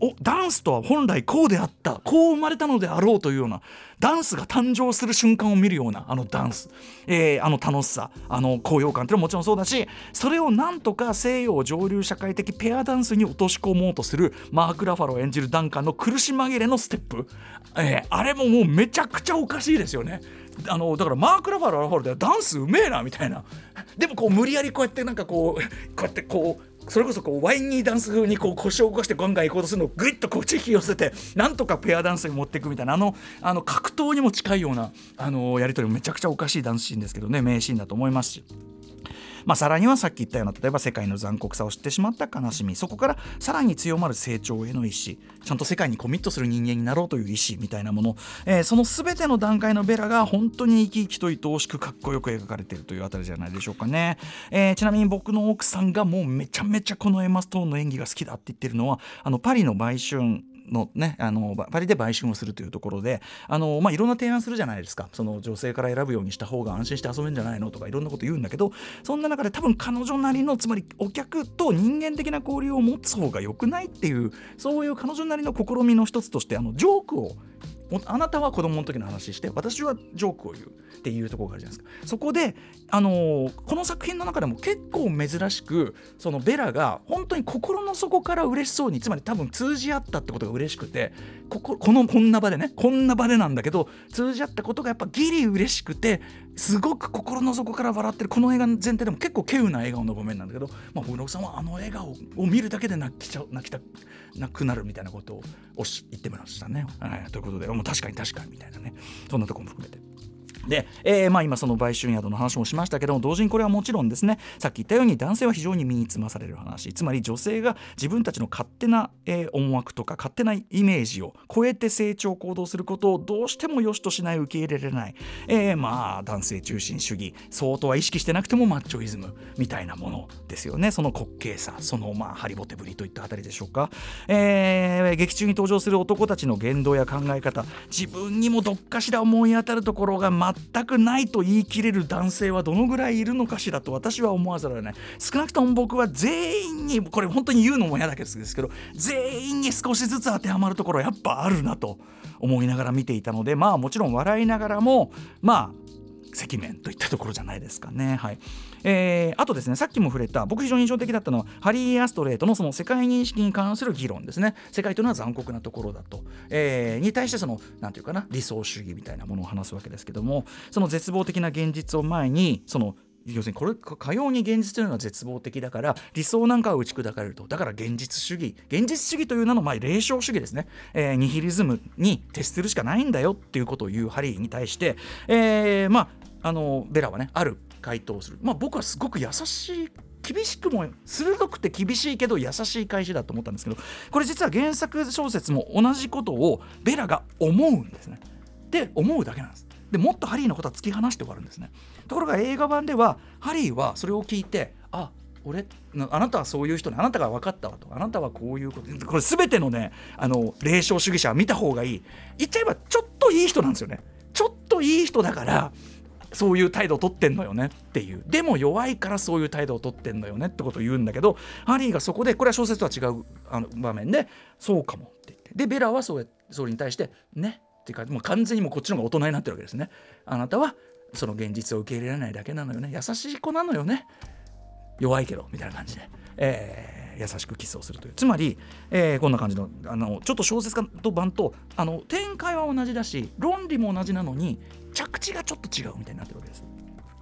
おダンスとは本来こうであったこう生まれたのであろうというようなダンスが誕生する瞬間を見るようなあのダンス、えー、あの楽しさ。あの高揚感っていうのももちろんそうだしそれをなんとか西洋上流社会的ペアダンスに落とし込もうとするマーク・ラファロを演じるダンカンの苦し紛れのステップ、えー、あれももうめちゃくちゃおかしいですよね。あのだからマーク・ラファロラファロではダンスうめえなみたいなでもこう無理やりこうやってなんかこうこうやってこうそれこそこうワインニーダンス風にこう腰を動かしてガンガン行こうとするのをグイッとこっち引き寄せてなんとかペアダンスに持っていくみたいなあのあの格闘にも近いようなあのやり取りもめちゃくちゃおかしいダンスシーンですけどね名シーンだと思いますし。まあ、さらにはさっき言ったような例えば世界の残酷さを知ってしまった悲しみそこからさらに強まる成長への意志ちゃんと世界にコミットする人間になろうという意志みたいなもの、えー、その全ての段階のベラが本当に生き生きと愛おしくかっこよく描かれているというあたりじゃないでしょうかね、えー、ちなみに僕の奥さんがもうめちゃめちゃこのエマ・ストーンの演技が好きだって言ってるのはあのパリの売春のねあのパリで売春をするというところであの、まあ、いろんな提案するじゃないですか。その女性から選ぶようにした方が安心して遊べるんじゃないのとかいろんなこと言うんだけどそんな中で多分彼女なりのつまりお客と人間的な交流を持つ方が良くないっていうそういう彼女なりの試みの一つとしてあのジョークをあなたは子供の時の話して私はジョークを言うっていうところがあるじゃないですか。そこで、あのー、この作品の中でも結構珍しくそのベラが本当に心の底から嬉しそうにつまり多分通じ合ったってことが嬉しくてこここのこんな場でねこんな場でなんだけど通じ合ったことがやっぱギリ嬉しくてすごく心の底から笑ってるこの映画の前提でも結構稀有な笑顔の場面なんだけど、まあ、僕の奥さんはあの笑顔を見るだけで泣きちゃ泣きた泣くなるみたいなことをおし言ってましたね。はい、ということでもう確かに確かにみたいなねそんなとこも含めて。で、えー、まあ今その売春宿の話もしましたけども同時にこれはもちろんですね。さっき言ったように男性は非常に身につまされる話。つまり女性が自分たちの勝手な、えー、思惑とか勝手なイメージを超えて成長行動することをどうしても良しとしない受け入れられない、えー、まあ男性中心主義。相当は意識してなくてもマッチョイズムみたいなものですよね。その滑稽さ。そのまあハリボテぶりといったあたりでしょうか、えー、劇中に登場する男たちの言動や考え方。自分にもどっかしら思い当たるところが全くないと言い切れる男性はどのぐらいいるのかしらと私は思わざるを得ない。少なくとも僕は全員にこれ本当に言うのも嫌だけですけど全員に少しずつ当てはまるところやっぱあるなと思いながら見ていたのでまあもちろん笑いながらもまあ赤面といったところじゃないですかね。はい。えー、あとですねさっきも触れた僕非常に印象的だったのはハリー・アストレートのその世界認識に関する議論ですね。世界というのは残酷なところだと、えー、に対してその何て言うかな理想主義みたいなものを話すわけですけどもその絶望的な現実を前にその要するにこれかように現実というのは絶望的だから理想なんかは打ち砕かれると。だから現実主義。現実主義という名のまあ霊障主義ですね、えー、ニヒリズムに徹するしかないんだよっていうことを言うハリーに対して、えー、まああのベラはねある回答をするまあ僕はすごく優しい厳しくも鋭くて厳しいけど優しい返しだと思ったんですけどこれ実は原作小説も同じことをベラが思うんですね。で思うだけなんです。でもっとハリーのことは突き放して終わるんですね。ところが映画版ではハリーはそれを聞いてあ俺あなたはそういう人ねあなたが分かったわとあなたはこういうことこれ全てのねあの霊障主義者は見た方がいい言っちゃえばちょっといい人なんですよねちょっといい人だからそういう態度を取ってんのよねっていう。でも弱いからそういう態度を取ってんのよねってことを言うんだけどハリーがそこでこれは小説とは違うあの場面でそうかもって言って。でベラはそれそれに対してねっていうかもう完全にもうこっちの方が大人になってるわけですね。あなたはその現実を受け入れられないだけなのよね。優しい子なのよね。弱いけどみたいな感じで、えー、優しくキスをするというつまり、えー、こんな感じのあのちょっと小説家と版とあの展開は同じだし論理も同じなのに着地がちょっと違うみたいになってるわけです。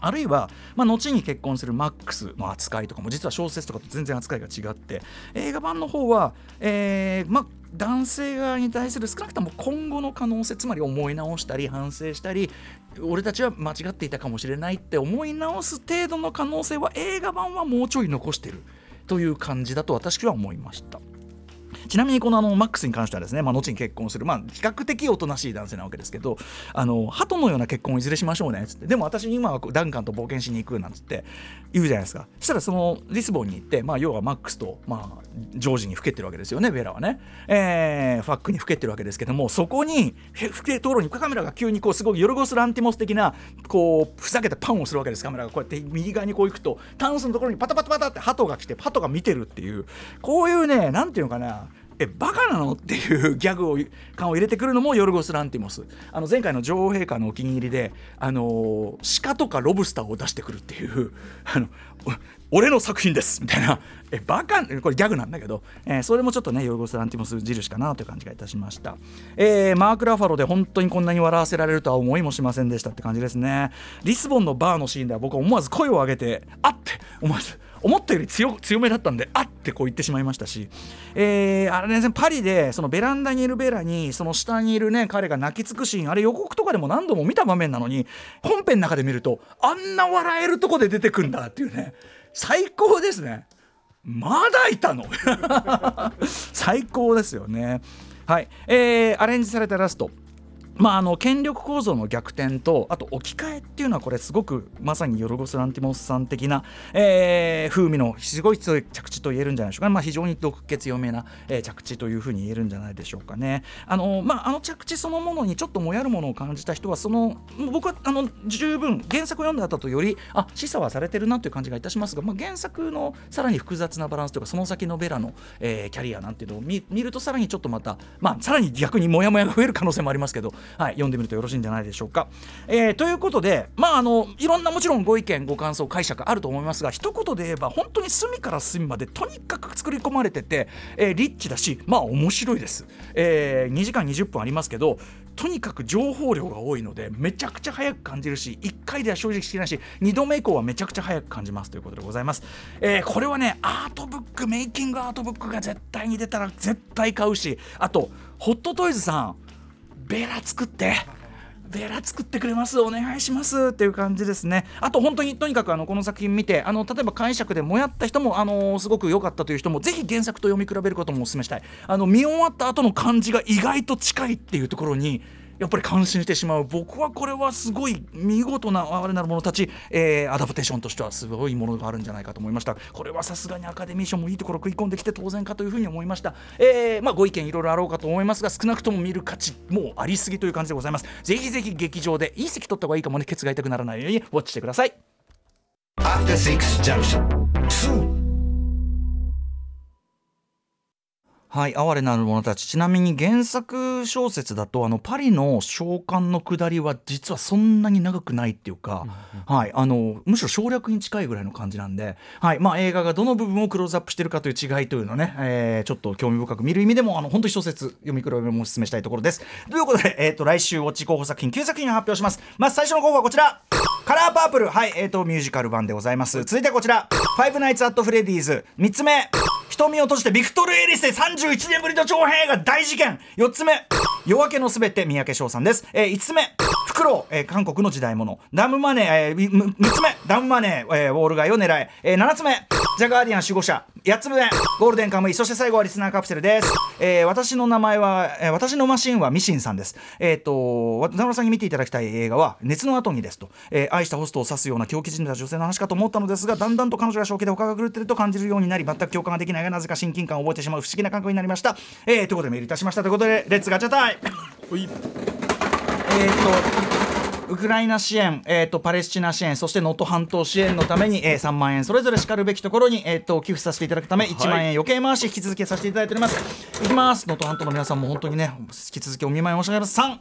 あるいは、まあ、後に結婚するマックスの扱いとかも実は小説とかと全然扱いが違って映画版の方は、えーまあ、男性側に対する少なくとも今後の可能性つまり思い直したり反省したり俺たちは間違っていたかもしれないって思い直す程度の可能性は映画版はもうちょい残してるという感じだと私は思いました。ちなみにこのあのマックスに関してはですね、まあ、後に結婚する、まあ、比較的おとなしい男性なわけですけどあの鳩のような結婚をいずれしましょうねっつって。でも私今はダンカンと冒険しに行くなんつって言うじゃないですか。そしたらそのリスボンに行って、まあ、要はマックスと、まあ、ジョージにふけてるわけですよねベラはね、えー、ファックにふけてるわけですけどもそこにふけところにカメラが急にこうすごいヨルゴス・ランティモス的なこうふざけたパンをするわけです。カメラがこうやって右側にこう行くとタンスのところにパタパタパタって鳩が来て鳩が見てるっていう。こういうね何ていうのかな。えバカなの？っていう ギャグを感を入れてくるのもヨルゴス・ランティモス。あの前回の女王陛下のお気に入りで、あの、鹿とかロブスターを出してくるっていう あの俺の作品です。みたいな。えバカこれギャグなんだけど、えー、それもちょっとねヨルゴス・ランティモス印かなという感じがいたしました、えー、マーク・ラファロで本当にこんなに笑わせられるとは思いもしませんでしたって感じですね。リスボンのバーのシーンでは僕は思わず声を上げてあって思わず思ったより強めだったんであってこう言ってしまいましたし、えー、あれねパリでそのベランダにいるベラにその下にいるね彼が泣きつくシーンあれ予告とかでも何度も見た場面なのに本編の中で見るとあんな笑えるとこで出てくんだっていうね最高ですね。まだいたの。最高ですよね。はい、えー、アレンジされたラスト。まあ、あの権力構造の逆転とあと置き換えっていうのはこれすごくまさにヨルゴス・ランティモスさん的な、えー、風味のすごい強い着地と言えるんじゃないでしょうか、まあ、非常に毒血読めな、えー、着地というふうに言えるんじゃないでしょうかね。あの,、まあ、あの着地そのものにちょっともやるものを感じた人はその僕はあの十分原作を読んだ後とよりあ示唆はされてるなという感じがいたしますが、まあ、原作のさらに複雑なバランスというかその先のベラの、えー、キャリアなんていうのを見るとさらにちょっとまた、まあ、さらに逆にモヤモヤが増える可能性もありますけど、はい、読んでみるとよろしいんじゃないでしょうか。えー、ということで、まあ、あのいろんなもちろんご意見ご感想解釈あると思いますが一言で言えば本当に隅から隅までとにかく作り込まれてて、えー、リッチだしまあ面白いです。えー、2時間20分ありますけどとにかく情報量が多いのでめちゃくちゃ早く感じるし1回では正直しないし2度目以降はめちゃくちゃ早く感じますということでございます、えー、これはねアートブックメイキングアートブックが絶対に出たら絶対買うしあとホットトイズさんベラ作ってベラ作ってくれますお願いしますっていう感じですね。あと本当にとにかくあのこの作品見てあの例えば解釈でもやった人もあのすごく良かったという人もぜひ原作と読み比べることもお勧めしたい。あの見終わった後の感じが意外と近いっていうところにやっぱり感心してしまう。僕はこれはすごい見事な哀れなる者たち、えー、アダプテーションとしてはすごいものがあるんじゃないかと思いました。これはさすがにアカデミー賞もいいところ食い込んできて当然かというふうに思いました、えー、まあ、ご意見いろいろあろうかと思いますが少なくとも見る価値もうありすぎという感じでございます。ぜひぜひ劇場でいい席取った方がいいかもねケツが痛くならないようにウォッチしてください。After Six Junction. はい哀れなる者たちちなみに原作小説だとあのパリの召喚の下りは実はそんなに長くないっていうか、うんうん、はい、あのむしろ省略に近いぐらいの感じなんで、はいまあ、映画がどの部分をクローズアップしてるかという違いというのをね、えー、ちょっと興味深く見る意味でもあの本当に小説読み比べもお勧めしたいところです。ということで、えーと、来週ウォッチ候補作品9作品を発表します。まず最初の候補はこちらカラーパープル。はいえーとミュージカル版でございます。続いてこちら「ファイブナイツ・アット・フレディーズ」3つ目。瞳を閉じてビクトル・エリスで31年ぶりの長編映画大事件。4つ目。夜明けのすべて三宅翔さんです、えー、5つ目。フクロウ、えー、韓国の時代物ダムマネー、えー、6つ目。ダムマネー、えー、ウォール街を狙え。えー、7つ目。ザ・ガーディアン守護者。8つ目ゴールデンカムイそして最後はリスナーカプセルです、えー、私の名前は、えー、私のマシンはミシンさんです。えっ、ー、と渡辺さんに見ていただきたい映画は熱の後にですと、えー、愛したホストを指すような狂気じんだ女性の話かと思ったのですがだんだんと彼女が正気で他が狂ってると感じるようになり全く共感ができないがなぜか親近感を覚えてしまう不思議な感覚になりました、えー、ということでメールいたしました。ということでレッツガチャタイえっ、とウクライナ支援、えーと、パレスチナ支援そして能登半島支援のために、えー、3万円それぞれしかるべきところに、えーと、寄付させていただくため1万円余計回し引き続きさせていただいております、い、きます。能登半島の皆さんも本当にね引き続きお見舞い申し上げます。3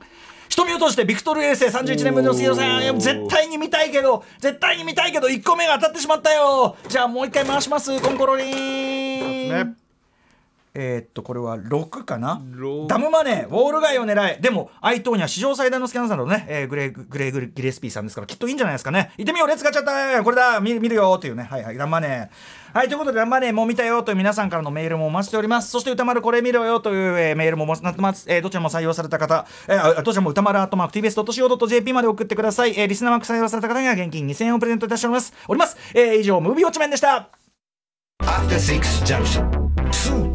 瞳を通してビクトル衛星31年分の水曜さん。絶対に見たいけど絶対に見たいけど1個目が当たってしまったよ。じゃあもう一回回します。コンコロリンえー、っとこれは6かな？ダムマネーウォール街を狙いでも愛党には史上最大のスキャンダルのね、えー、グレーグレーギレスピーさんですからきっといいんじゃないですかね。行ってみようレッツガチャったこれだ。見見るよというね。はいはい。ダムマネー。はいということでダムマネーもう見たよという皆さんからのメールもお待ちしております。そして歌丸これ見ろよという、えー、メールもなってます、えー、どちらも採用された方、えー、どちらも歌丸アートマーク TBS.CO.JP まで送ってください、えー、リスナーマーク採用された方には現金2000円をプレゼントいたしております。おります、えー、以上ムービーウォッチメンでした。After Six Junction